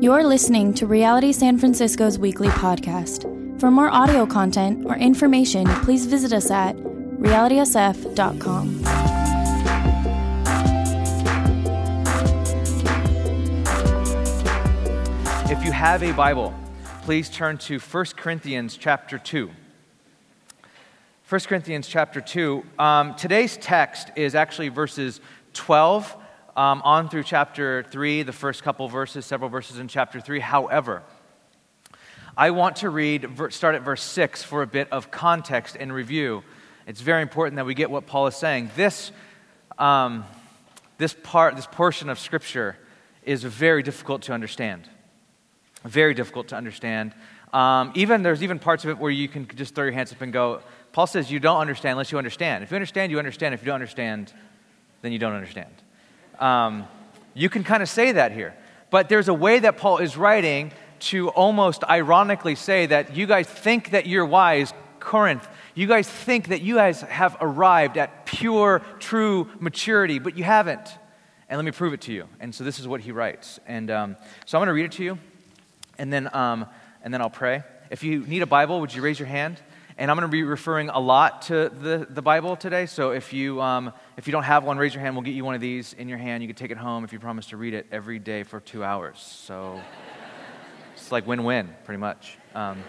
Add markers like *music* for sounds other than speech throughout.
You're listening to Reality San Francisco's weekly podcast. For more audio content or information, please visit us at realitysf.com. If you have a Bible, please turn to 1 Corinthians chapter 2. 1 Corinthians chapter 2. Um, today's text is actually verses 12 um, on through chapter 3, the first couple verses, several verses in chapter 3. However, I want to read, start at verse 6 for a bit of context and review. It's very important that we get what Paul is saying. This, um, this part, this portion of Scripture is very difficult to understand. Very difficult to understand. Um, even there's even parts of it where you can just throw your hands up and go. Paul says you don't understand unless you understand. If you understand, you understand. If you don't understand, then you don't understand. Um, you can kind of say that here. But there's a way that Paul is writing to almost ironically say that you guys think that you're wise, Corinth. You guys think that you guys have arrived at pure, true maturity, but you haven't. And let me prove it to you. And so this is what he writes. And um, so I'm going to read it to you, and then, um, and then I'll pray. If you need a Bible, would you raise your hand? And I'm going to be referring a lot to the, the Bible today. So if you, um, if you don't have one, raise your hand. We'll get you one of these in your hand. You can take it home if you promise to read it every day for two hours. So *laughs* it's like win win, pretty much. Um,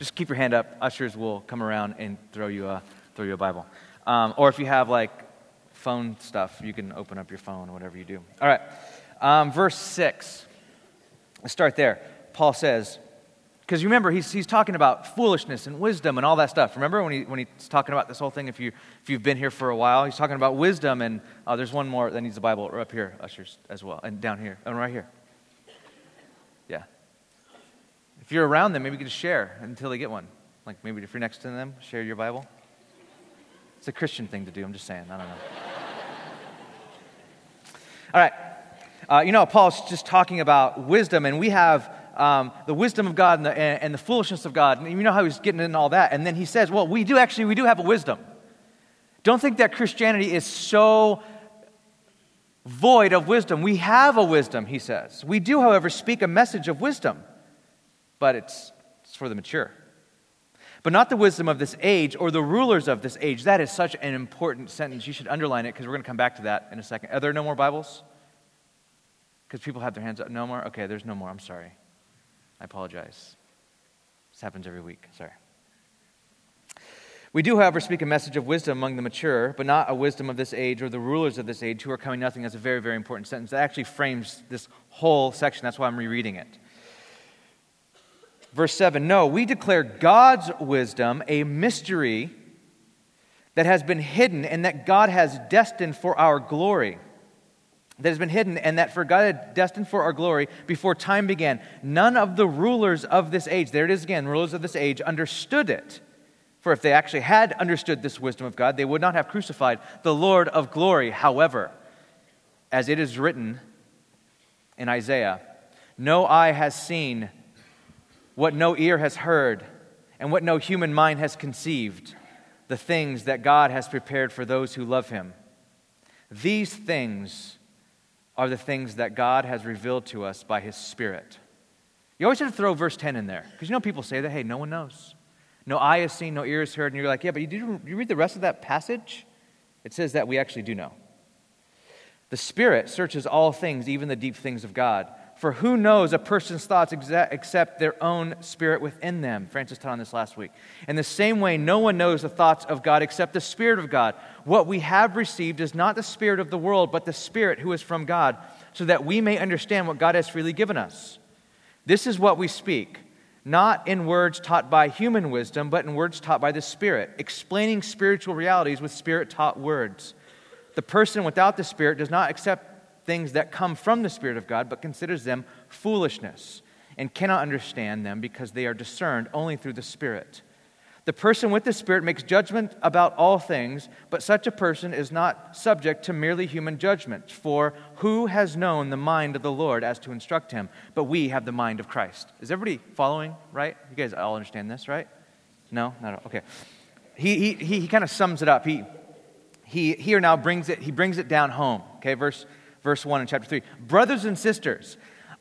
just keep your hand up. Ushers will come around and throw you a, throw you a Bible. Um, or if you have like phone stuff, you can open up your phone whatever you do. All right. Um, verse 6. Let's start there. Paul says, because you remember, he's, he's talking about foolishness and wisdom and all that stuff. Remember when, he, when he's talking about this whole thing? If, you, if you've been here for a while, he's talking about wisdom. And uh, there's one more that needs a Bible up here, ushers, as well, and down here, and right here. Yeah. If you're around them, maybe you can just share until they get one. Like maybe if you're next to them, share your Bible. It's a Christian thing to do. I'm just saying. I don't know. all right. Uh, you know, Paul's just talking about wisdom, and we have um, the wisdom of God and the, and the foolishness of God. And you know how he's getting into all that. And then he says, well, we do actually, we do have a wisdom. Don't think that Christianity is so void of wisdom. We have a wisdom, he says. We do, however, speak a message of wisdom, but it's, it's for the mature. But not the wisdom of this age or the rulers of this age. That is such an important sentence. You should underline it because we're going to come back to that in a second. Are there no more Bibles? Because people have their hands up. No more? Okay, there's no more. I'm sorry. I apologize. This happens every week. Sorry. We do, however, speak a message of wisdom among the mature, but not a wisdom of this age or the rulers of this age who are coming nothing. That's a very, very important sentence. That actually frames this whole section. That's why I'm rereading it. Verse 7 No, we declare God's wisdom a mystery that has been hidden and that God has destined for our glory that has been hidden, and that for God had destined for our glory before time began. None of the rulers of this age, there it is again, rulers of this age, understood it. For if they actually had understood this wisdom of God, they would not have crucified the Lord of glory. However, as it is written in Isaiah, no eye has seen what no ear has heard, and what no human mind has conceived, the things that God has prepared for those who love him. These things are the things that God has revealed to us by His Spirit. You always have to throw verse 10 in there because you know people say that, hey, no one knows. No eye has seen, no ear has heard. And you're like, yeah, but you, do, you read the rest of that passage? It says that we actually do know. The Spirit searches all things, even the deep things of God. For who knows a person's thoughts except their own spirit within them? Francis taught on this last week. In the same way, no one knows the thoughts of God except the Spirit of God. What we have received is not the Spirit of the world, but the Spirit who is from God, so that we may understand what God has freely given us. This is what we speak, not in words taught by human wisdom, but in words taught by the Spirit, explaining spiritual realities with Spirit taught words. The person without the Spirit does not accept things that come from the Spirit of God, but considers them foolishness and cannot understand them because they are discerned only through the Spirit. The person with the Spirit makes judgment about all things, but such a person is not subject to merely human judgment. For who has known the mind of the Lord as to instruct him? But we have the mind of Christ. Is everybody following, right? You guys all understand this, right? No? Not okay. He, he, he, kind of sums it up. He, he here now brings it, he brings it down home. Okay, verse verse 1 in chapter 3. Brothers and sisters,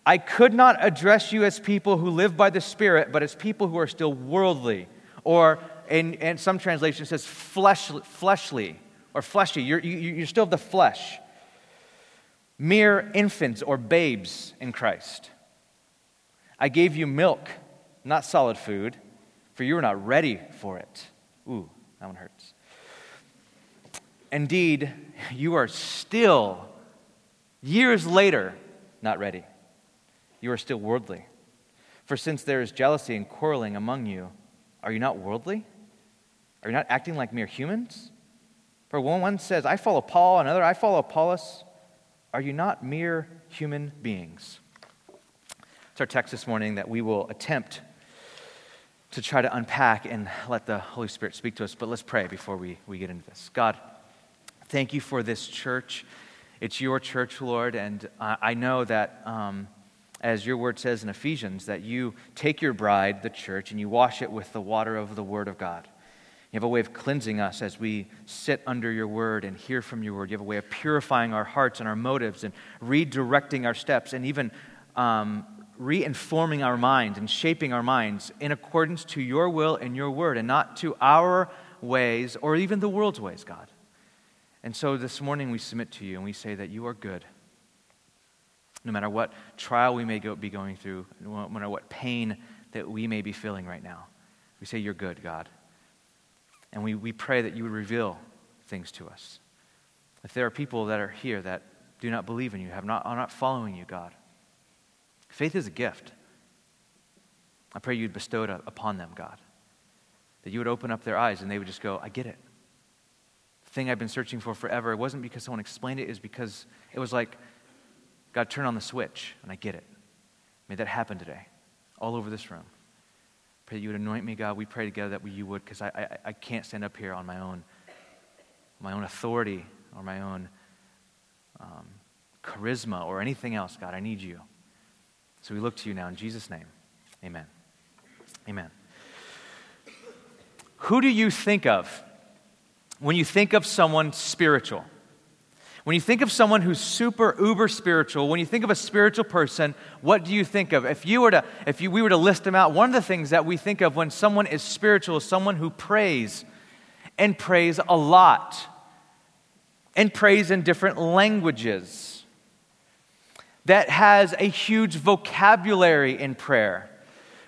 I could not address you as people who live by the Spirit, but as people who are still worldly. Or in, in some translation, it says flesh, fleshly or fleshy. You're, you, you're still the flesh. Mere infants or babes in Christ. I gave you milk, not solid food, for you were not ready for it. Ooh, that one hurts. Indeed, you are still, years later, not ready. You are still worldly. For since there is jealousy and quarreling among you, are you not worldly? Are you not acting like mere humans? For when one says, I follow Paul, another, I follow Apollos, are you not mere human beings? It's our text this morning that we will attempt to try to unpack and let the Holy Spirit speak to us. But let's pray before we, we get into this. God, thank you for this church. It's your church, Lord, and I, know that. Um, as your word says in Ephesians, that you take your bride, the church, and you wash it with the water of the word of God. You have a way of cleansing us as we sit under your word and hear from your word. You have a way of purifying our hearts and our motives and redirecting our steps and even um, reinforming our minds and shaping our minds in accordance to your will and your word and not to our ways or even the world's ways, God. And so this morning we submit to you and we say that you are good no matter what trial we may go, be going through, no matter what pain that we may be feeling right now. We say, You're good, God. And we, we pray that you would reveal things to us. If there are people that are here that do not believe in you, have not, are not following you, God, faith is a gift. I pray you'd bestow it upon them, God. That you would open up their eyes and they would just go, I get it. Thing I've been searching for forever, it wasn't because someone explained it, it was because it was like, God, turn on the switch, and I get it. May that happen today, all over this room. Pray that you would anoint me, God. We pray together that you would, because I, I, I can't stand up here on my own, my own authority or my own um, charisma or anything else, God. I need you. So we look to you now in Jesus' name. Amen. Amen. Who do you think of when you think of someone spiritual? When you think of someone who's super uber spiritual, when you think of a spiritual person, what do you think of? If you were to if you, we were to list them out, one of the things that we think of when someone is spiritual is someone who prays and prays a lot and prays in different languages. That has a huge vocabulary in prayer.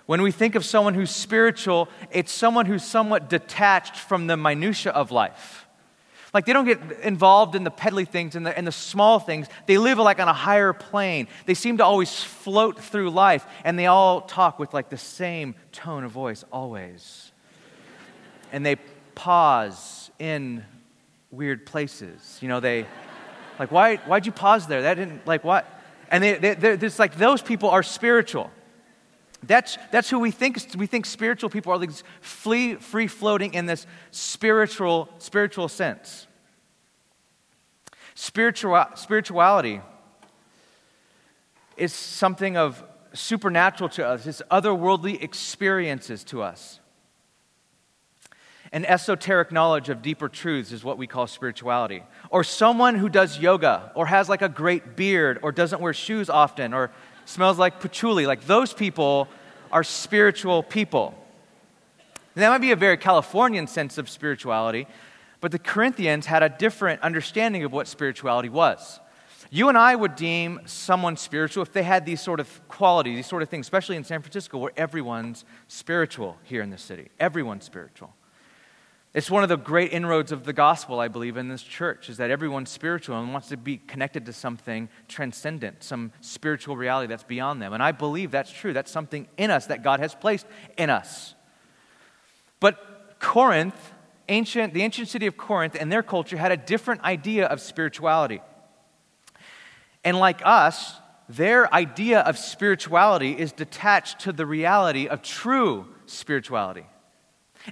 When we think of someone who's spiritual, it's someone who's somewhat detached from the minutia of life. Like they don't get involved in the peddly things and the, and the small things. They live like on a higher plane. They seem to always float through life and they all talk with like the same tone of voice always. And they pause in weird places. You know, they, like, why, why'd you pause there? That didn't, like, what? And they, they, it's like those people are spiritual. That's, that's who we think. We think spiritual people are these free, free floating in this spiritual, spiritual sense. Spiritual, spirituality is something of supernatural to us, it's otherworldly experiences to us. An esoteric knowledge of deeper truths is what we call spirituality. Or someone who does yoga, or has like a great beard, or doesn't wear shoes often, or smells like patchouli. Like those people are spiritual people. And that might be a very Californian sense of spirituality, but the Corinthians had a different understanding of what spirituality was. You and I would deem someone spiritual if they had these sort of qualities, these sort of things, especially in San Francisco, where everyone's spiritual here in the city. Everyone's spiritual. It's one of the great inroads of the gospel, I believe, in this church, is that everyone's spiritual and wants to be connected to something transcendent, some spiritual reality that's beyond them. And I believe that's true. That's something in us that God has placed in us. But Corinth, ancient, the ancient city of Corinth and their culture had a different idea of spirituality. And like us, their idea of spirituality is detached to the reality of true spirituality.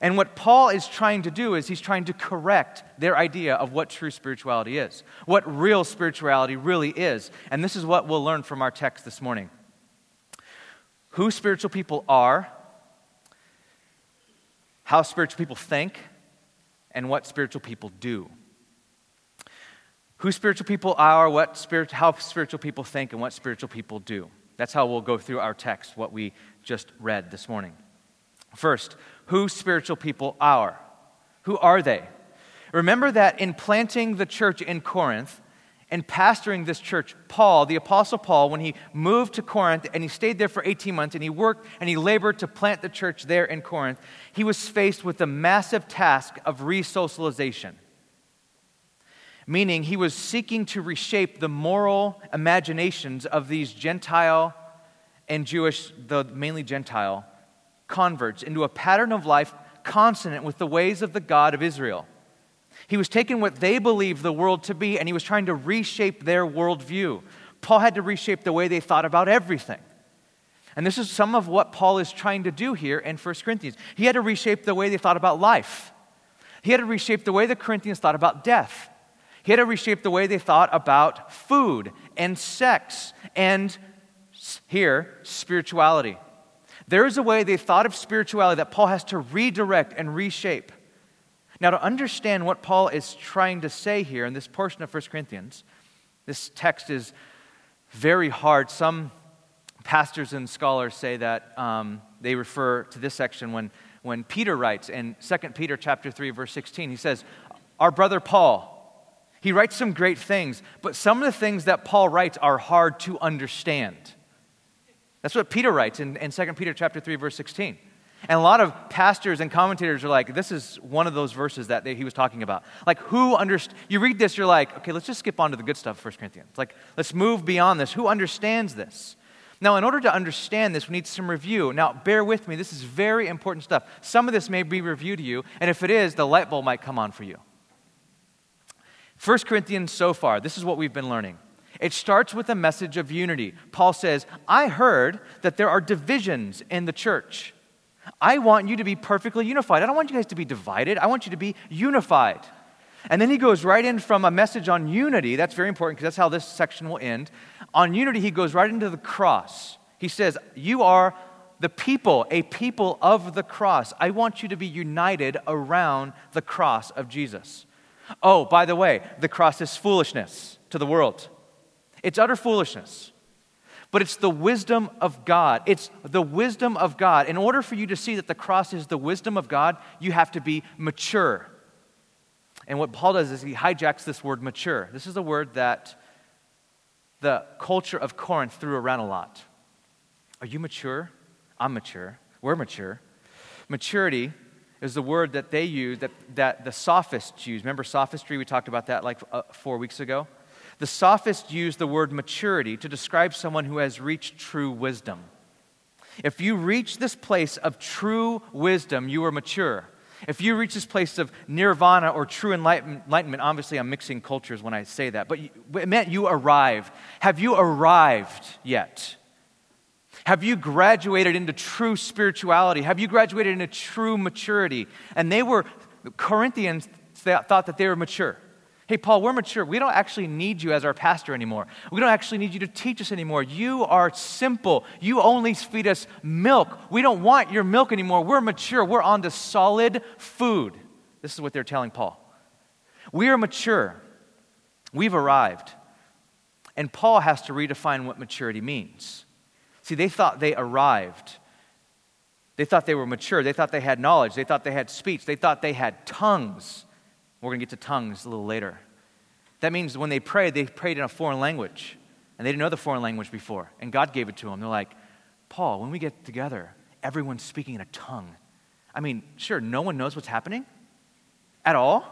And what Paul is trying to do is he's trying to correct their idea of what true spirituality is, what real spirituality really is. And this is what we'll learn from our text this morning who spiritual people are, how spiritual people think, and what spiritual people do. Who spiritual people are, what spirit, how spiritual people think, and what spiritual people do. That's how we'll go through our text, what we just read this morning. First, who spiritual people are. Who are they? Remember that in planting the church in Corinth and pastoring this church, Paul, the Apostle Paul, when he moved to Corinth and he stayed there for 18 months and he worked and he labored to plant the church there in Corinth, he was faced with the massive task of re socialization. Meaning, he was seeking to reshape the moral imaginations of these Gentile and Jewish, the mainly Gentile, converts into a pattern of life consonant with the ways of the God of Israel. He was taking what they believed the world to be and he was trying to reshape their worldview. Paul had to reshape the way they thought about everything. And this is some of what Paul is trying to do here in 1 Corinthians. He had to reshape the way they thought about life, he had to reshape the way the Corinthians thought about death. He had to reshape the way they thought about food and sex and, here, spirituality. There is a way they thought of spirituality that Paul has to redirect and reshape. Now, to understand what Paul is trying to say here in this portion of 1 Corinthians, this text is very hard. Some pastors and scholars say that um, they refer to this section when, when Peter writes in 2 Peter chapter 3, verse 16. He says, Our brother Paul, he writes some great things, but some of the things that Paul writes are hard to understand. That's what Peter writes in, in 2 Peter chapter 3, verse 16. And a lot of pastors and commentators are like, this is one of those verses that they, he was talking about. Like, who understands? You read this, you're like, okay, let's just skip on to the good stuff of 1 Corinthians. Like, let's move beyond this. Who understands this? Now, in order to understand this, we need some review. Now, bear with me. This is very important stuff. Some of this may be review to you, and if it is, the light bulb might come on for you. 1 Corinthians so far, this is what we've been learning. It starts with a message of unity. Paul says, I heard that there are divisions in the church. I want you to be perfectly unified. I don't want you guys to be divided. I want you to be unified. And then he goes right in from a message on unity. That's very important because that's how this section will end. On unity, he goes right into the cross. He says, You are the people, a people of the cross. I want you to be united around the cross of Jesus. Oh, by the way, the cross is foolishness to the world. It's utter foolishness but it's the wisdom of God. It's the wisdom of God. In order for you to see that the cross is the wisdom of God, you have to be mature. And what Paul does is he hijacks this word mature. This is a word that the culture of Corinth threw around a lot. Are you mature? I'm mature. We're mature. Maturity is the word that they use, that, that the sophists use. Remember sophistry? We talked about that like uh, four weeks ago. The sophists use the word maturity to describe someone who has reached true wisdom. If you reach this place of true wisdom, you are mature. If you reach this place of nirvana or true enlightenment, obviously I'm mixing cultures when I say that, but it meant you arrived. Have you arrived yet? Have you graduated into true spirituality? Have you graduated into true maturity? And they were, Corinthians thought that they were mature. Hey, Paul, we're mature. We don't actually need you as our pastor anymore. We don't actually need you to teach us anymore. You are simple. You only feed us milk. We don't want your milk anymore. We're mature. We're on to solid food. This is what they're telling Paul. We are mature. We've arrived. And Paul has to redefine what maturity means. See, they thought they arrived. They thought they were mature. They thought they had knowledge. They thought they had speech. They thought they had tongues. We're going to get to tongues a little later. That means when they prayed, they prayed in a foreign language. And they didn't know the foreign language before. And God gave it to them. They're like, Paul, when we get together, everyone's speaking in a tongue. I mean, sure, no one knows what's happening at all.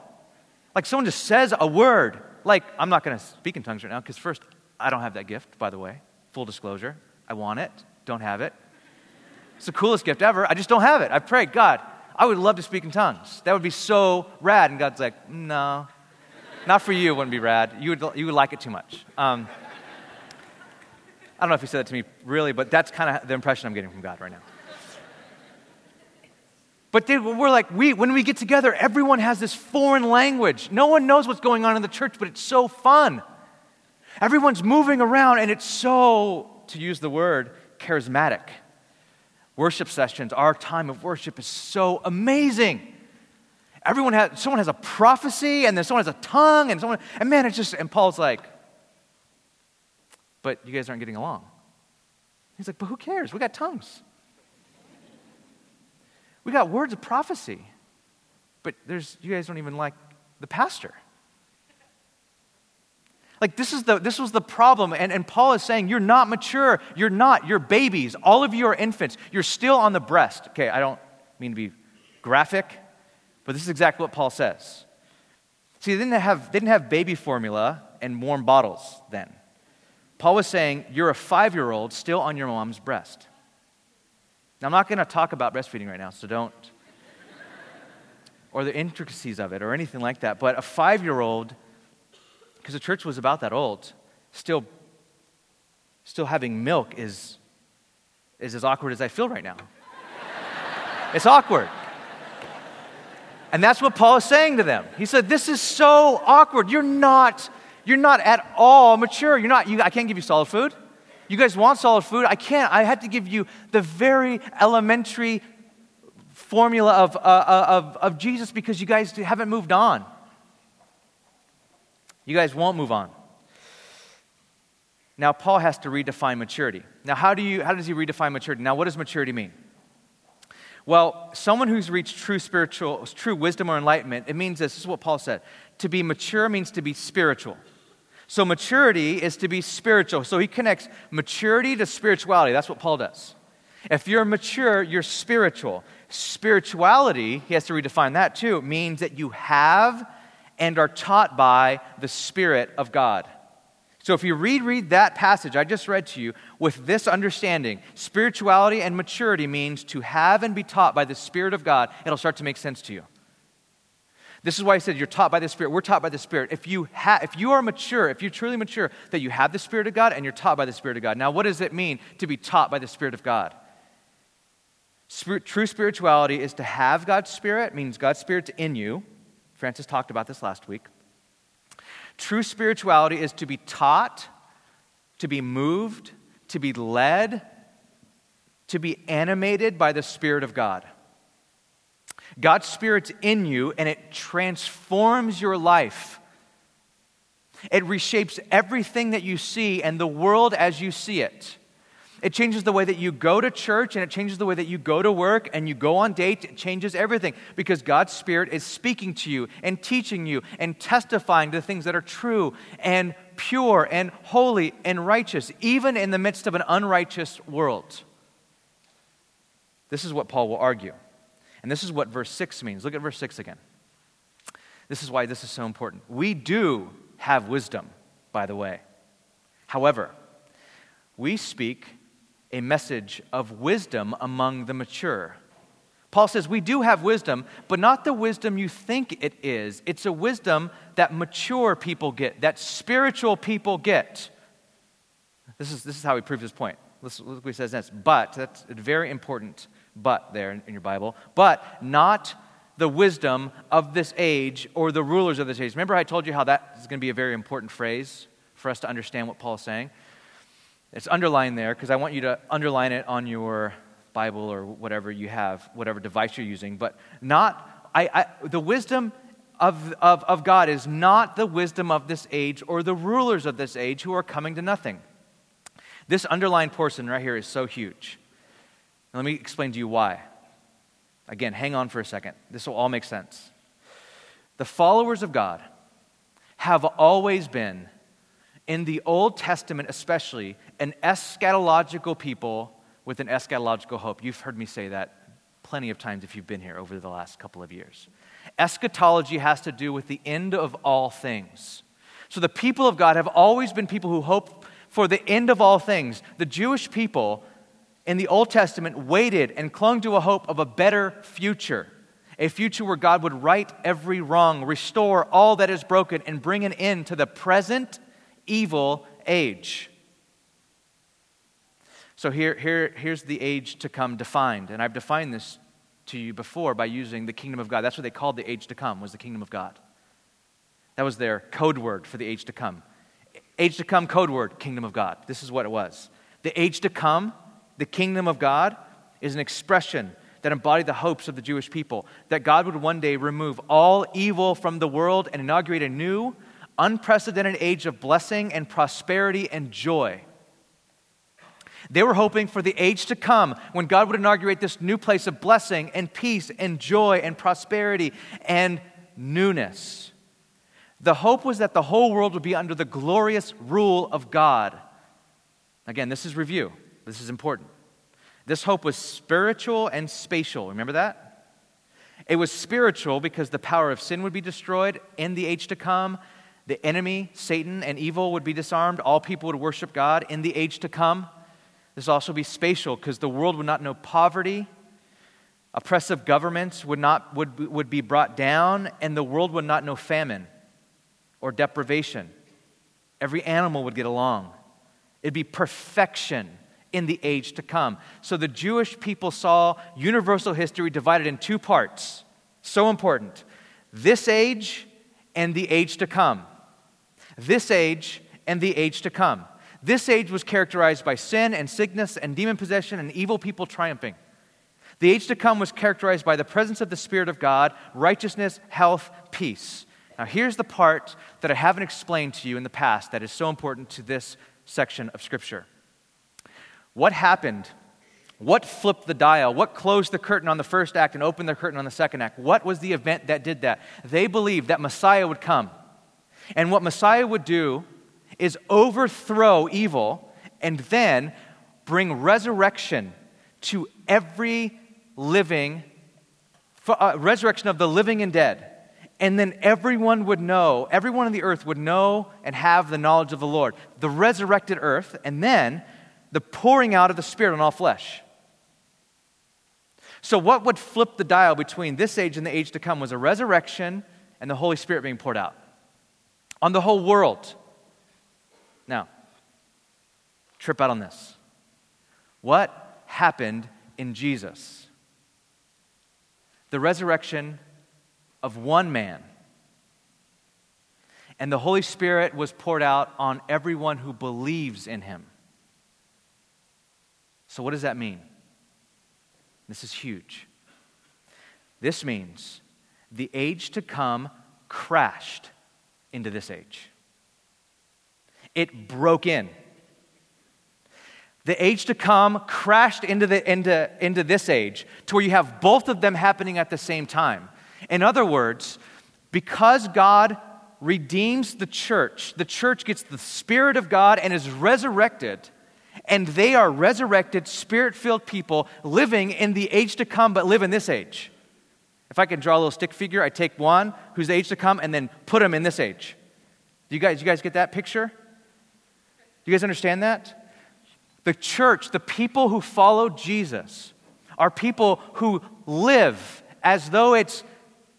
Like someone just says a word. Like, I'm not going to speak in tongues right now because, first, I don't have that gift, by the way. Full disclosure. I want it, don't have it. It's the coolest gift ever. I just don't have it. I prayed, God, I would love to speak in tongues. That would be so rad. And God's like, no, not for you, it wouldn't be rad. You would, you would like it too much. Um, I don't know if he said that to me really, but that's kind of the impression I'm getting from God right now. But they, we're like, we, when we get together, everyone has this foreign language. No one knows what's going on in the church, but it's so fun. Everyone's moving around, and it's so, to use the word, charismatic worship sessions, our time of worship is so amazing. Everyone has, someone has a prophecy, and then someone has a tongue, and someone, and man, it's just, and Paul's like, but you guys aren't getting along. He's like, But who cares? We got tongues. We got words of prophecy. But there's, you guys don't even like the pastor. Like, this, is the, this was the problem. And, and Paul is saying, You're not mature. You're not. You're babies. All of you are infants. You're still on the breast. Okay, I don't mean to be graphic, but this is exactly what Paul says. See, they didn't have, they didn't have baby formula and warm bottles then. Paul was saying, You're a five year old still on your mom's breast. Now, I'm not going to talk about breastfeeding right now, so don't, or the intricacies of it or anything like that, but a five year old because the church was about that old, still, still having milk is, is as awkward as I feel right now. *laughs* it's awkward. And that's what Paul is saying to them. He said, This is so awkward. You're not, you're not at all mature. You're not, you, I can't give you solid food. You guys want solid food? I can't. I had to give you the very elementary formula of, uh, uh of, of Jesus because you guys haven't moved on. You guys won't move on. Now, Paul has to redefine maturity. Now, how, do you, how does he redefine maturity? Now, what does maturity mean? Well, someone who's reached true spiritual, true wisdom or enlightenment, it means this. This is what Paul said. To be mature means to be spiritual. So, maturity is to be spiritual. So, he connects maturity to spirituality. That's what Paul does. If you're mature, you're spiritual. Spirituality, he has to redefine that too, means that you have and are taught by the Spirit of God. So if you read read that passage I just read to you with this understanding, spirituality and maturity means to have and be taught by the Spirit of God, it'll start to make sense to you. This is why I said you're taught by the Spirit. We're taught by the Spirit. If you, ha- if you are mature, if you're truly mature, that you have the Spirit of God and you're taught by the Spirit of God. Now, what does it mean to be taught by the Spirit of God? Spirit, true spirituality is to have God's Spirit, means God's Spirit's in you. Francis talked about this last week. True spirituality is to be taught, to be moved, to be led, to be animated by the Spirit of God. God's Spirit's in you and it transforms your life. It reshapes everything that you see and the world as you see it. It changes the way that you go to church and it changes the way that you go to work and you go on dates. It changes everything because God's Spirit is speaking to you and teaching you and testifying to the things that are true and pure and holy and righteous, even in the midst of an unrighteous world. This is what Paul will argue. And this is what verse 6 means. Look at verse 6 again. This is why this is so important. We do have wisdom, by the way. However, we speak a message of wisdom among the mature. Paul says, We do have wisdom, but not the wisdom you think it is. It's a wisdom that mature people get, that spiritual people get. This is, this is how he proves his point. Look what he says next. But, that's a very important but there in, in your Bible. But not the wisdom of this age or the rulers of this age. Remember, I told you how that is going to be a very important phrase for us to understand what Paul is saying? It's underlined there because I want you to underline it on your Bible or whatever you have, whatever device you're using. But not, I, I, the wisdom of, of, of God is not the wisdom of this age or the rulers of this age who are coming to nothing. This underlined portion right here is so huge. Let me explain to you why. Again, hang on for a second. This will all make sense. The followers of God have always been in the Old Testament, especially, an eschatological people with an eschatological hope. You've heard me say that plenty of times if you've been here over the last couple of years. Eschatology has to do with the end of all things. So the people of God have always been people who hope for the end of all things. The Jewish people in the Old Testament waited and clung to a hope of a better future. A future where God would right every wrong, restore all that is broken, and bring an end to the present evil age. So here, here, here's the age to come defined. And I've defined this to you before by using the kingdom of God. That's what they called the age to come, was the kingdom of God. That was their code word for the age to come. Age to come, code word, kingdom of God. This is what it was. The age to come, the kingdom of God, is an expression that embodied the hopes of the Jewish people that God would one day remove all evil from the world and inaugurate a new, unprecedented age of blessing and prosperity and joy. They were hoping for the age to come when God would inaugurate this new place of blessing and peace and joy and prosperity and newness. The hope was that the whole world would be under the glorious rule of God. Again, this is review. This is important. This hope was spiritual and spatial. Remember that? It was spiritual because the power of sin would be destroyed in the age to come. The enemy, Satan, and evil would be disarmed. All people would worship God in the age to come. This would also be spatial because the world would not know poverty. Oppressive governments would, not, would, would be brought down, and the world would not know famine or deprivation. Every animal would get along. It'd be perfection in the age to come. So the Jewish people saw universal history divided in two parts. So important. This age and the age to come. This age and the age to come. This age was characterized by sin and sickness and demon possession and evil people triumphing. The age to come was characterized by the presence of the Spirit of God, righteousness, health, peace. Now, here's the part that I haven't explained to you in the past that is so important to this section of Scripture. What happened? What flipped the dial? What closed the curtain on the first act and opened the curtain on the second act? What was the event that did that? They believed that Messiah would come. And what Messiah would do is overthrow evil and then bring resurrection to every living, uh, resurrection of the living and dead. And then everyone would know, everyone on the earth would know and have the knowledge of the Lord. The resurrected earth, and then the pouring out of the Spirit on all flesh. So, what would flip the dial between this age and the age to come was a resurrection and the Holy Spirit being poured out on the whole world. Now, trip out on this. What happened in Jesus? The resurrection of one man. And the Holy Spirit was poured out on everyone who believes in him. So, what does that mean? This is huge. This means the age to come crashed into this age, it broke in. The age to come crashed into, the, into, into this age to where you have both of them happening at the same time. In other words, because God redeems the church, the church gets the Spirit of God and is resurrected and they are resurrected, spirit filled people living in the age to come, but live in this age. If I can draw a little stick figure, I take one who's the age to come and then put them in this age. Do you guys, you guys get that picture? Do you guys understand that? The church, the people who follow Jesus, are people who live as though it's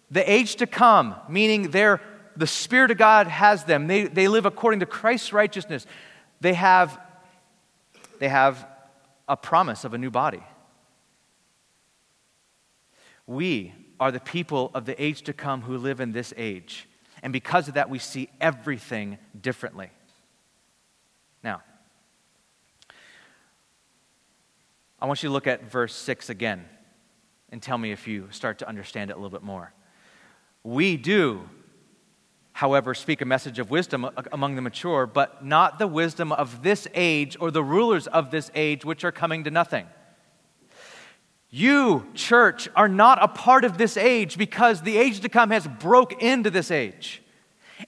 the age to come, meaning they're, the Spirit of God has them. They, they live according to Christ's righteousness. They have they have a promise of a new body. We are the people of the age to come who live in this age. And because of that, we see everything differently. Now, I want you to look at verse 6 again and tell me if you start to understand it a little bit more. We do however, speak a message of wisdom among the mature, but not the wisdom of this age or the rulers of this age, which are coming to nothing. You, church, are not a part of this age because the age to come has broke into this age.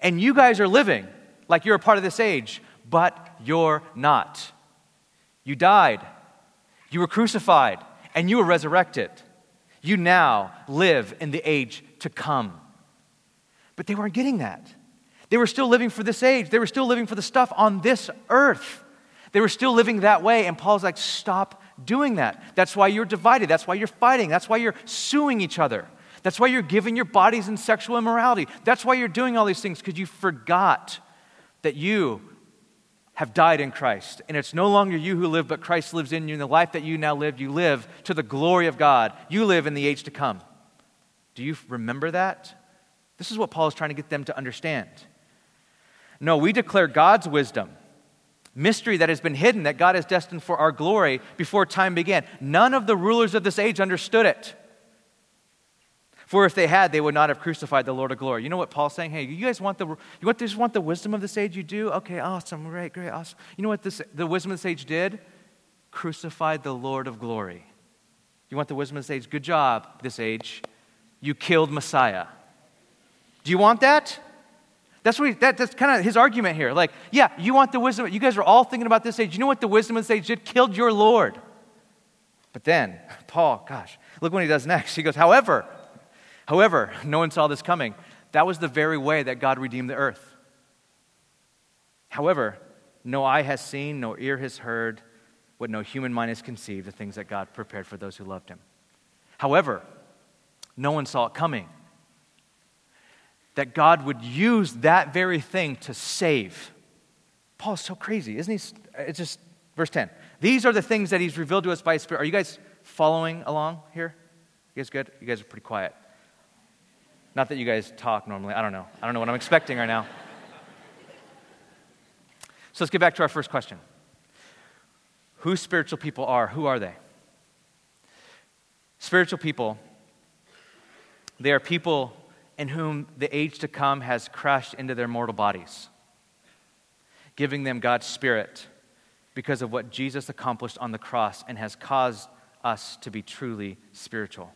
And you guys are living like you're a part of this age, but you're not. You died, you were crucified, and you were resurrected. You now live in the age to come. But they weren't getting that. They were still living for this age. They were still living for the stuff on this earth. They were still living that way. And Paul's like, stop doing that. That's why you're divided. That's why you're fighting. That's why you're suing each other. That's why you're giving your bodies in sexual immorality. That's why you're doing all these things because you forgot that you have died in Christ. And it's no longer you who live, but Christ lives in you. And the life that you now live, you live to the glory of God. You live in the age to come. Do you remember that? This is what Paul is trying to get them to understand. No, we declare God's wisdom, mystery that has been hidden, that God has destined for our glory before time began. None of the rulers of this age understood it. For if they had, they would not have crucified the Lord of glory. You know what Paul's saying? Hey, you guys want the you want, just want the wisdom of this age? You do? Okay, awesome, great, great, awesome. You know what this, the wisdom of this age did? crucified the Lord of glory. You want the wisdom of this age? Good job, this age. You killed Messiah. Do you want that? That's, what he, that, that's kind of his argument here. Like, yeah, you want the wisdom. You guys are all thinking about this age. You know what the wisdom of this age did? Killed your Lord. But then, *laughs* Paul, gosh, look what he does next. He goes, however, however, no one saw this coming. That was the very way that God redeemed the earth. However, no eye has seen, no ear has heard, what no human mind has conceived, the things that God prepared for those who loved him. However, no one saw it coming that God would use that very thing to save. Paul's so crazy, isn't he? It's just verse 10. These are the things that he's revealed to us by his Spirit. Are you guys following along here? You guys good? You guys are pretty quiet. Not that you guys talk normally. I don't know. I don't know what I'm expecting right now. So let's get back to our first question. Who spiritual people are, who are they? Spiritual people, they are people in whom the age to come has crushed into their mortal bodies, giving them God's Spirit because of what Jesus accomplished on the cross and has caused us to be truly spiritual.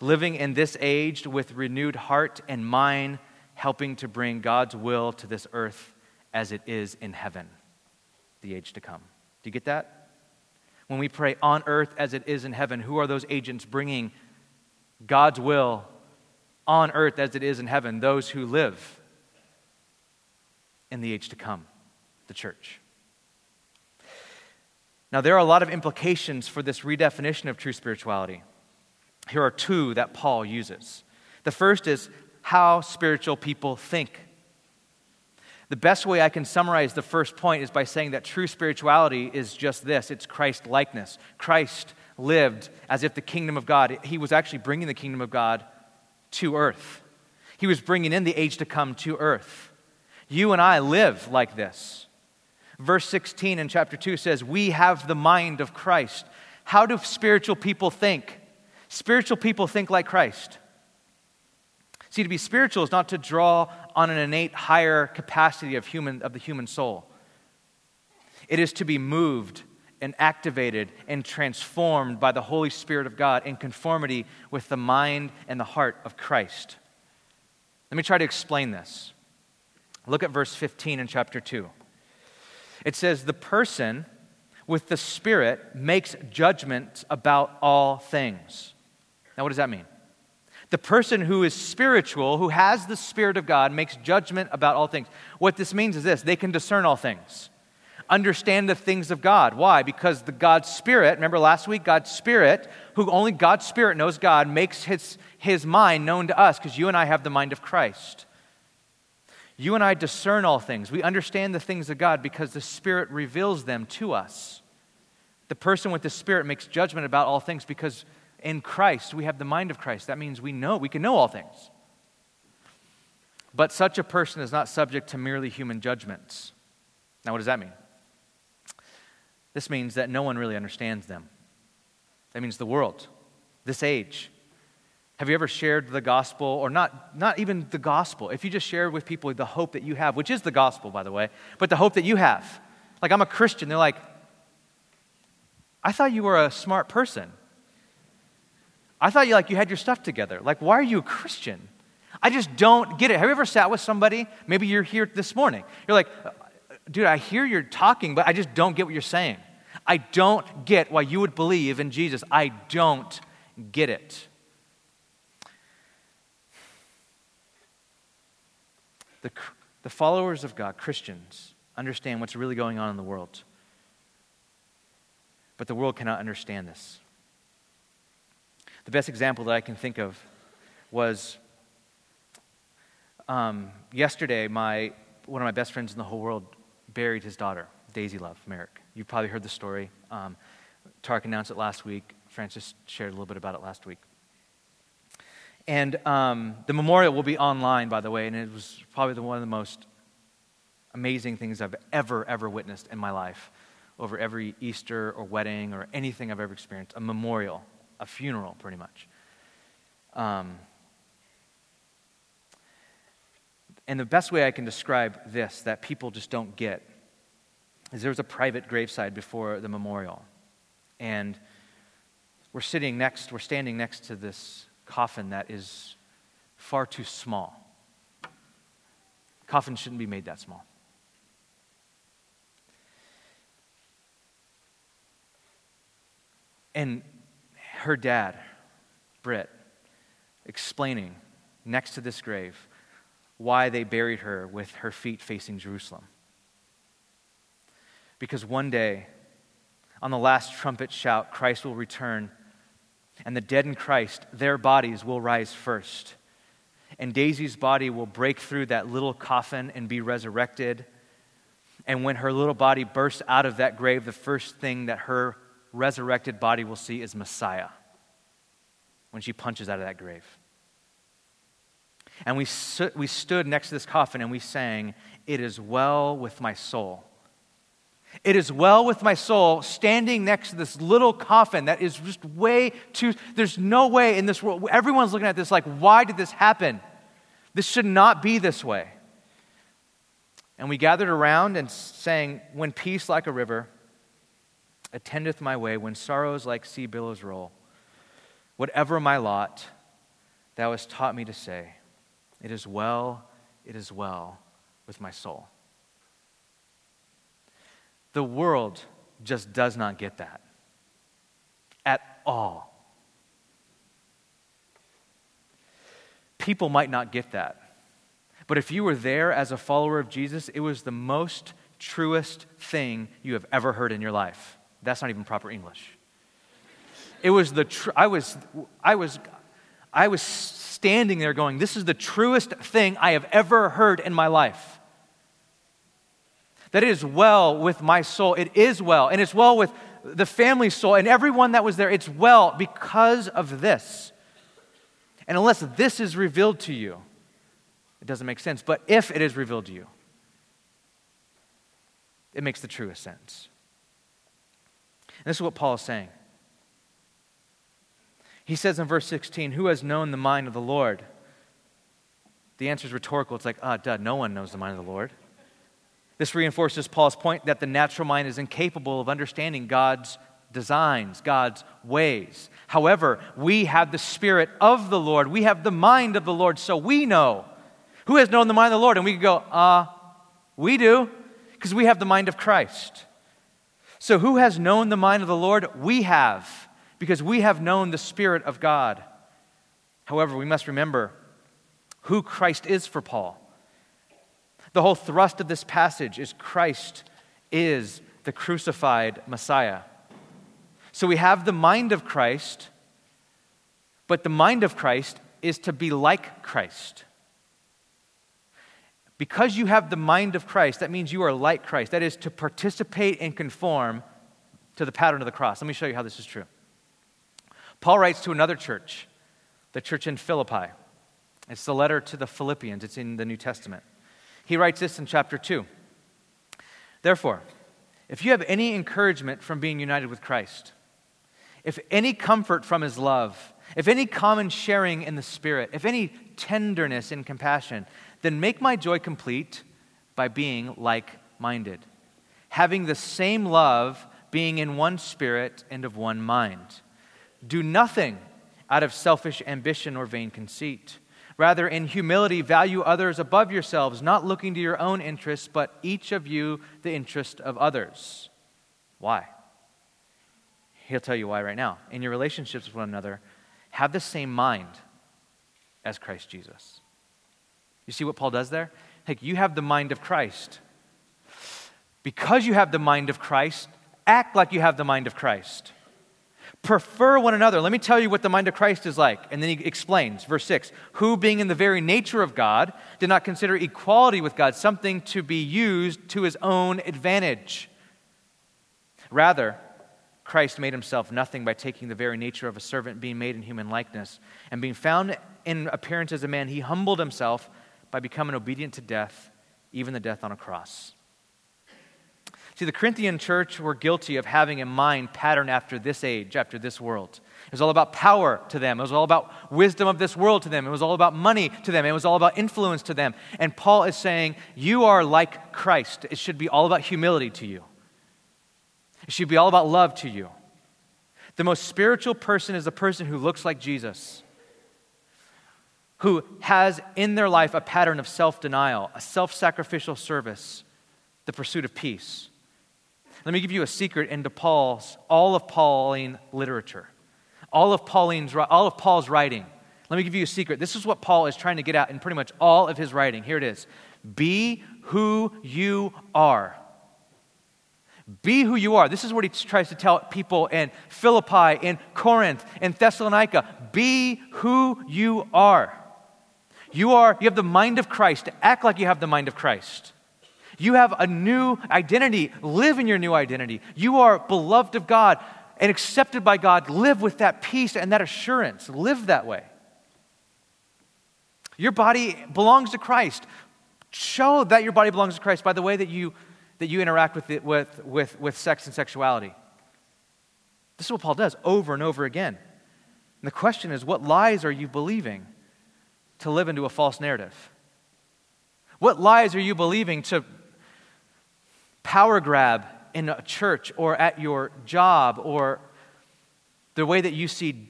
Living in this age with renewed heart and mind, helping to bring God's will to this earth as it is in heaven, the age to come. Do you get that? When we pray on earth as it is in heaven, who are those agents bringing God's will on earth as it is in heaven, those who live in the age to come, the church. Now, there are a lot of implications for this redefinition of true spirituality. Here are two that Paul uses. The first is how spiritual people think. The best way I can summarize the first point is by saying that true spirituality is just this it's Christ likeness. Christ lived as if the kingdom of God, he was actually bringing the kingdom of God to earth. He was bringing in the age to come to earth. You and I live like this. Verse 16 in chapter 2 says, We have the mind of Christ. How do spiritual people think? Spiritual people think like Christ. See, to be spiritual is not to draw on an innate higher capacity of, human, of the human soul. It is to be moved and activated and transformed by the Holy Spirit of God in conformity with the mind and the heart of Christ. Let me try to explain this. Look at verse 15 in chapter 2. It says, The person with the Spirit makes judgments about all things. Now, what does that mean? The person who is spiritual, who has the Spirit of God, makes judgment about all things. What this means is this they can discern all things understand the things of God. Why? Because the God's Spirit, remember last week, God's Spirit, who only God's Spirit knows God, makes his, his mind known to us because you and I have the mind of Christ. You and I discern all things. We understand the things of God because the Spirit reveals them to us. The person with the Spirit makes judgment about all things because in Christ we have the mind of Christ. That means we know, we can know all things. But such a person is not subject to merely human judgments. Now, what does that mean? This means that no one really understands them. That means the world, this age. Have you ever shared the gospel, or not, not even the gospel? If you just share with people the hope that you have, which is the gospel, by the way, but the hope that you have. Like, I'm a Christian. They're like, I thought you were a smart person. I thought you like you had your stuff together. Like, why are you a Christian? I just don't get it. Have you ever sat with somebody? Maybe you're here this morning. You're like, dude, I hear you're talking, but I just don't get what you're saying. I don't get why you would believe in Jesus. I don't get it. The, the followers of God, Christians, understand what's really going on in the world. But the world cannot understand this. The best example that I can think of was um, yesterday, my, one of my best friends in the whole world buried his daughter, Daisy Love Merrick. You probably heard the story. Um, Tark announced it last week. Francis shared a little bit about it last week. And um, the memorial will be online, by the way, and it was probably the, one of the most amazing things I've ever, ever witnessed in my life over every Easter or wedding or anything I've ever experienced. A memorial, a funeral, pretty much. Um, and the best way I can describe this that people just don't get is there was a private graveside before the memorial. And we're sitting next, we're standing next to this coffin that is far too small. Coffins shouldn't be made that small. And her dad, Britt, explaining next to this grave why they buried her with her feet facing Jerusalem. Because one day, on the last trumpet shout, Christ will return, and the dead in Christ, their bodies will rise first. And Daisy's body will break through that little coffin and be resurrected. And when her little body bursts out of that grave, the first thing that her resurrected body will see is Messiah when she punches out of that grave. And we, we stood next to this coffin and we sang, It is well with my soul. It is well with my soul standing next to this little coffin that is just way too, there's no way in this world. Everyone's looking at this like, why did this happen? This should not be this way. And we gathered around and sang, When peace like a river attendeth my way, when sorrows like sea billows roll, whatever my lot, thou hast taught me to say, It is well, it is well with my soul. The world just does not get that at all. People might not get that. But if you were there as a follower of Jesus, it was the most truest thing you have ever heard in your life. That's not even proper English. It was the tr- I was I was I was standing there going, this is the truest thing I have ever heard in my life that it is well with my soul. It is well, and it's well with the family soul and everyone that was there. It's well because of this. And unless this is revealed to you, it doesn't make sense. But if it is revealed to you, it makes the truest sense. And this is what Paul is saying. He says in verse 16, Who has known the mind of the Lord? The answer is rhetorical. It's like, ah, oh, duh, no one knows the mind of the Lord. This reinforces Paul's point that the natural mind is incapable of understanding God's designs, God's ways. However, we have the Spirit of the Lord, we have the mind of the Lord, so we know. Who has known the mind of the Lord? And we can go, uh, we do, because we have the mind of Christ. So, who has known the mind of the Lord? We have, because we have known the Spirit of God. However, we must remember who Christ is for Paul. The whole thrust of this passage is Christ is the crucified Messiah. So we have the mind of Christ, but the mind of Christ is to be like Christ. Because you have the mind of Christ, that means you are like Christ. That is to participate and conform to the pattern of the cross. Let me show you how this is true. Paul writes to another church, the church in Philippi. It's the letter to the Philippians, it's in the New Testament. He writes this in chapter 2. Therefore, if you have any encouragement from being united with Christ, if any comfort from his love, if any common sharing in the Spirit, if any tenderness and compassion, then make my joy complete by being like minded, having the same love, being in one spirit and of one mind. Do nothing out of selfish ambition or vain conceit Rather, in humility, value others above yourselves, not looking to your own interests, but each of you the interest of others. Why? He'll tell you why right now. In your relationships with one another, have the same mind as Christ Jesus. You see what Paul does there? Like, you have the mind of Christ. Because you have the mind of Christ, act like you have the mind of Christ. Prefer one another. Let me tell you what the mind of Christ is like. And then he explains, verse 6 Who, being in the very nature of God, did not consider equality with God something to be used to his own advantage. Rather, Christ made himself nothing by taking the very nature of a servant, being made in human likeness. And being found in appearance as a man, he humbled himself by becoming obedient to death, even the death on a cross. See, the Corinthian church were guilty of having a mind patterned after this age, after this world. It was all about power to them. It was all about wisdom of this world to them. It was all about money to them. It was all about influence to them. And Paul is saying, You are like Christ. It should be all about humility to you. It should be all about love to you. The most spiritual person is the person who looks like Jesus, who has in their life a pattern of self denial, a self sacrificial service, the pursuit of peace. Let me give you a secret into Paul's, all of Pauline literature, all of, Pauline's, all of Paul's writing. Let me give you a secret. This is what Paul is trying to get at in pretty much all of his writing. Here it is Be who you are. Be who you are. This is what he tries to tell people in Philippi, in Corinth, in Thessalonica. Be who you are. You are you have the mind of Christ. Act like you have the mind of Christ. You have a new identity. Live in your new identity. You are beloved of God and accepted by God. Live with that peace and that assurance. Live that way. Your body belongs to Christ. Show that your body belongs to Christ by the way that you, that you interact with, it, with, with, with sex and sexuality. This is what Paul does over and over again. And the question is what lies are you believing to live into a false narrative? What lies are you believing to power grab in a church or at your job or the way that you see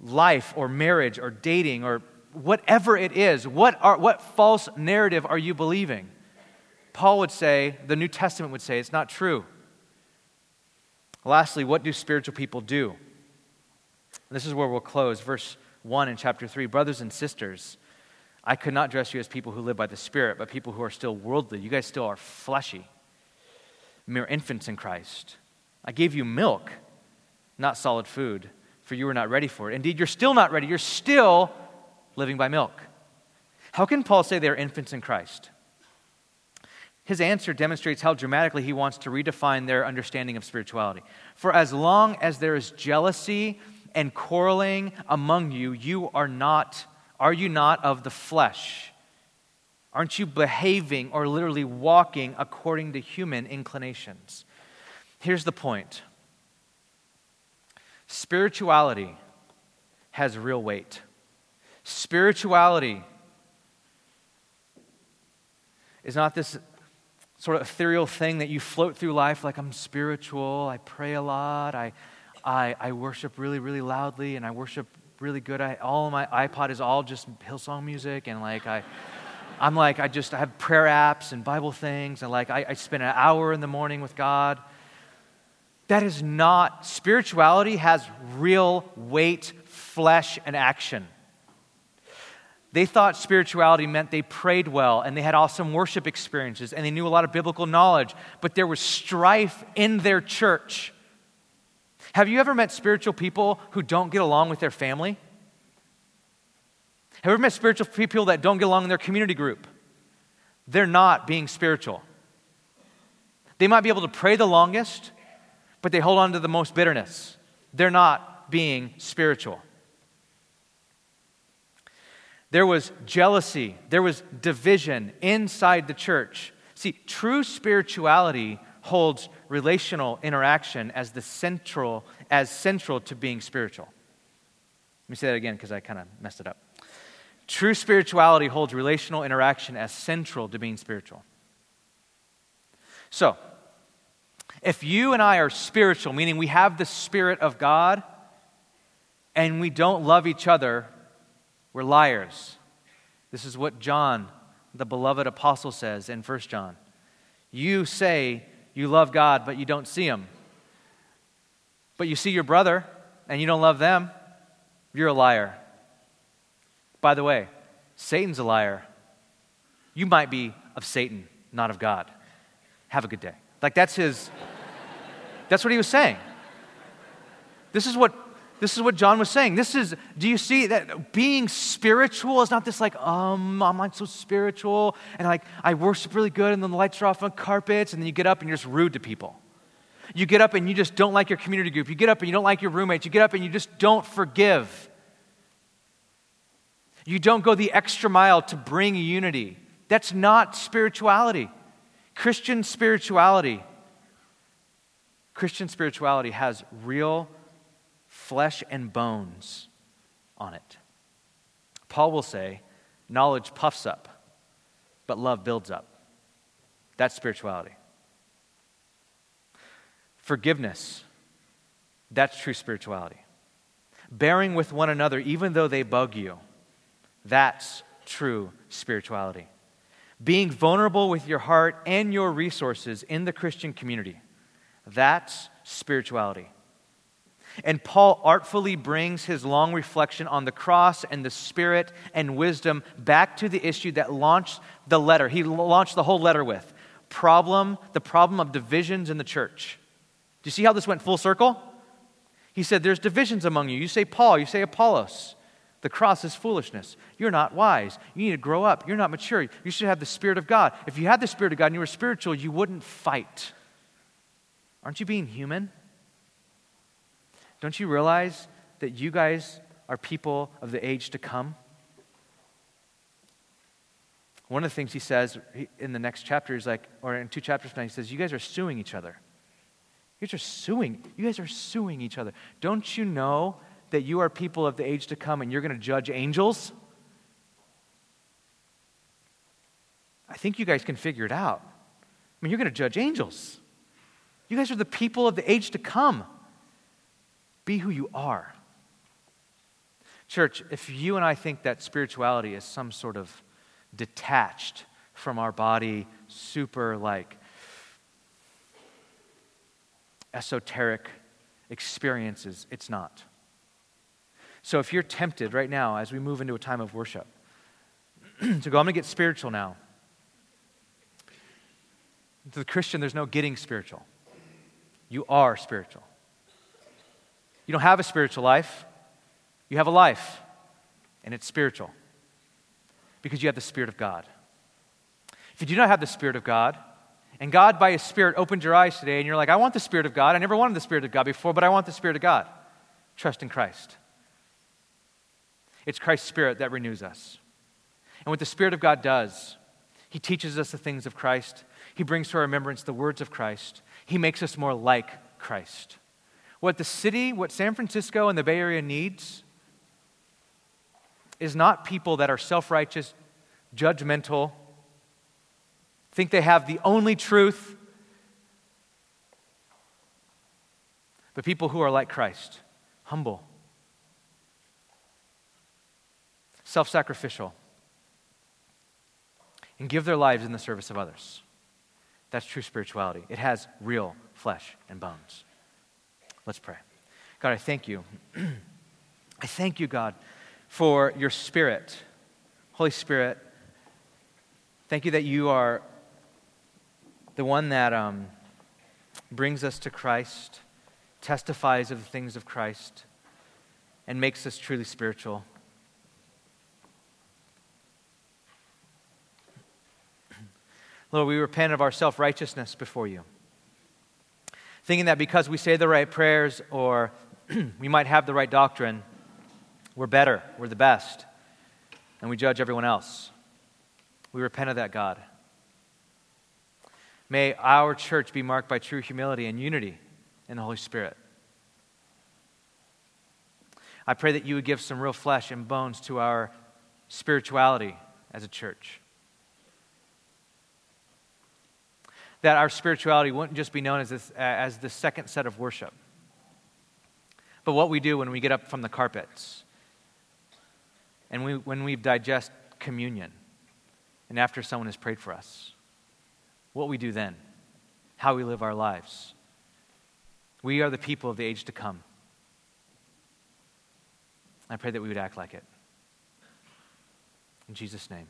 life or marriage or dating or whatever it is, what, are, what false narrative are you believing? Paul would say, the New Testament would say, it's not true. Lastly, what do spiritual people do? This is where we'll close. Verse 1 in chapter 3 Brothers and sisters, I could not dress you as people who live by the Spirit, but people who are still worldly. You guys still are fleshy, mere infants in Christ. I gave you milk, not solid food, for you were not ready for it. Indeed, you're still not ready. You're still living by milk. How can Paul say they're infants in Christ? His answer demonstrates how dramatically he wants to redefine their understanding of spirituality. For as long as there is jealousy and quarreling among you, you are not, are you not of the flesh? Aren't you behaving or literally walking according to human inclinations? Here's the point spirituality has real weight. Spirituality is not this sort of ethereal thing that you float through life like I'm spiritual, I pray a lot, I, I, I worship really, really loudly, and I worship really good. I, all my iPod is all just Hillsong music, and like I, I'm like, I just I have prayer apps and Bible things, and like I, I spend an hour in the morning with God. That is not, spirituality has real weight, flesh, and action. They thought spirituality meant they prayed well and they had awesome worship experiences and they knew a lot of biblical knowledge, but there was strife in their church. Have you ever met spiritual people who don't get along with their family? Have you ever met spiritual people that don't get along in their community group? They're not being spiritual. They might be able to pray the longest, but they hold on to the most bitterness. They're not being spiritual. There was jealousy, there was division inside the church. See, true spirituality holds relational interaction as the central as central to being spiritual. Let me say that again because I kind of messed it up. True spirituality holds relational interaction as central to being spiritual. So, if you and I are spiritual, meaning we have the Spirit of God, and we don't love each other, we're liars. This is what John, the beloved apostle, says in 1 John. You say you love God, but you don't see Him. But you see your brother and you don't love them, you're a liar. By the way, Satan's a liar. You might be of Satan, not of God. Have a good day. Like that's his, that's what he was saying. This is what this is what John was saying. This is, do you see that being spiritual is not this like, um, I'm like so spiritual and like I worship really good and then the lights are off on carpets and then you get up and you're just rude to people. You get up and you just don't like your community group. You get up and you don't like your roommates. You get up and you just don't forgive. You don't go the extra mile to bring unity. That's not spirituality. Christian spirituality. Christian spirituality has real flesh and bones on it. Paul will say, knowledge puffs up, but love builds up. That's spirituality. Forgiveness, that's true spirituality. Bearing with one another, even though they bug you, that's true spirituality. Being vulnerable with your heart and your resources in the Christian community, that's spirituality. And Paul artfully brings his long reflection on the cross and the spirit and wisdom back to the issue that launched the letter. He launched the whole letter with problem, the problem of divisions in the church. Do you see how this went full circle? He said, There's divisions among you. You say Paul, you say Apollos. The cross is foolishness. You're not wise. You need to grow up. You're not mature. You should have the Spirit of God. If you had the Spirit of God and you were spiritual, you wouldn't fight. Aren't you being human? Don't you realize that you guys are people of the age to come? One of the things he says in the next chapter is like, or in two chapters now, he says, You guys are suing each other. You guys are suing. You guys are suing each other. Don't you know that you are people of the age to come and you're going to judge angels? I think you guys can figure it out. I mean, you're going to judge angels. You guys are the people of the age to come. Be who you are. Church, if you and I think that spirituality is some sort of detached from our body, super like esoteric experiences, it's not. So if you're tempted right now as we move into a time of worship *clears throat* to go, I'm going to get spiritual now. To the Christian, there's no getting spiritual. You are spiritual. You don't have a spiritual life, you have a life, and it's spiritual because you have the Spirit of God. If you do not have the Spirit of God, and God, by His Spirit, opened your eyes today, and you're like, I want the Spirit of God. I never wanted the Spirit of God before, but I want the Spirit of God. Trust in Christ. It's Christ's Spirit that renews us. And what the Spirit of God does, He teaches us the things of Christ. He brings to our remembrance the words of Christ. He makes us more like Christ. What the city, what San Francisco and the Bay Area needs is not people that are self righteous, judgmental, think they have the only truth, but people who are like Christ, humble, self sacrificial, and give their lives in the service of others. That's true spirituality. It has real flesh and bones. Let's pray. God, I thank you. *clears throat* I thank you, God, for your Spirit. Holy Spirit, thank you that you are the one that um, brings us to Christ, testifies of the things of Christ, and makes us truly spiritual. Lord, we repent of our self righteousness before you thinking that because we say the right prayers or *clears throat* we might have the right doctrine, we're better, we're the best, and we judge everyone else. We repent of that, God. May our church be marked by true humility and unity in the Holy Spirit. I pray that you would give some real flesh and bones to our spirituality as a church. That our spirituality wouldn't just be known as, this, as the second set of worship, but what we do when we get up from the carpets and we, when we digest communion and after someone has prayed for us, what we do then, how we live our lives. We are the people of the age to come. I pray that we would act like it. In Jesus' name.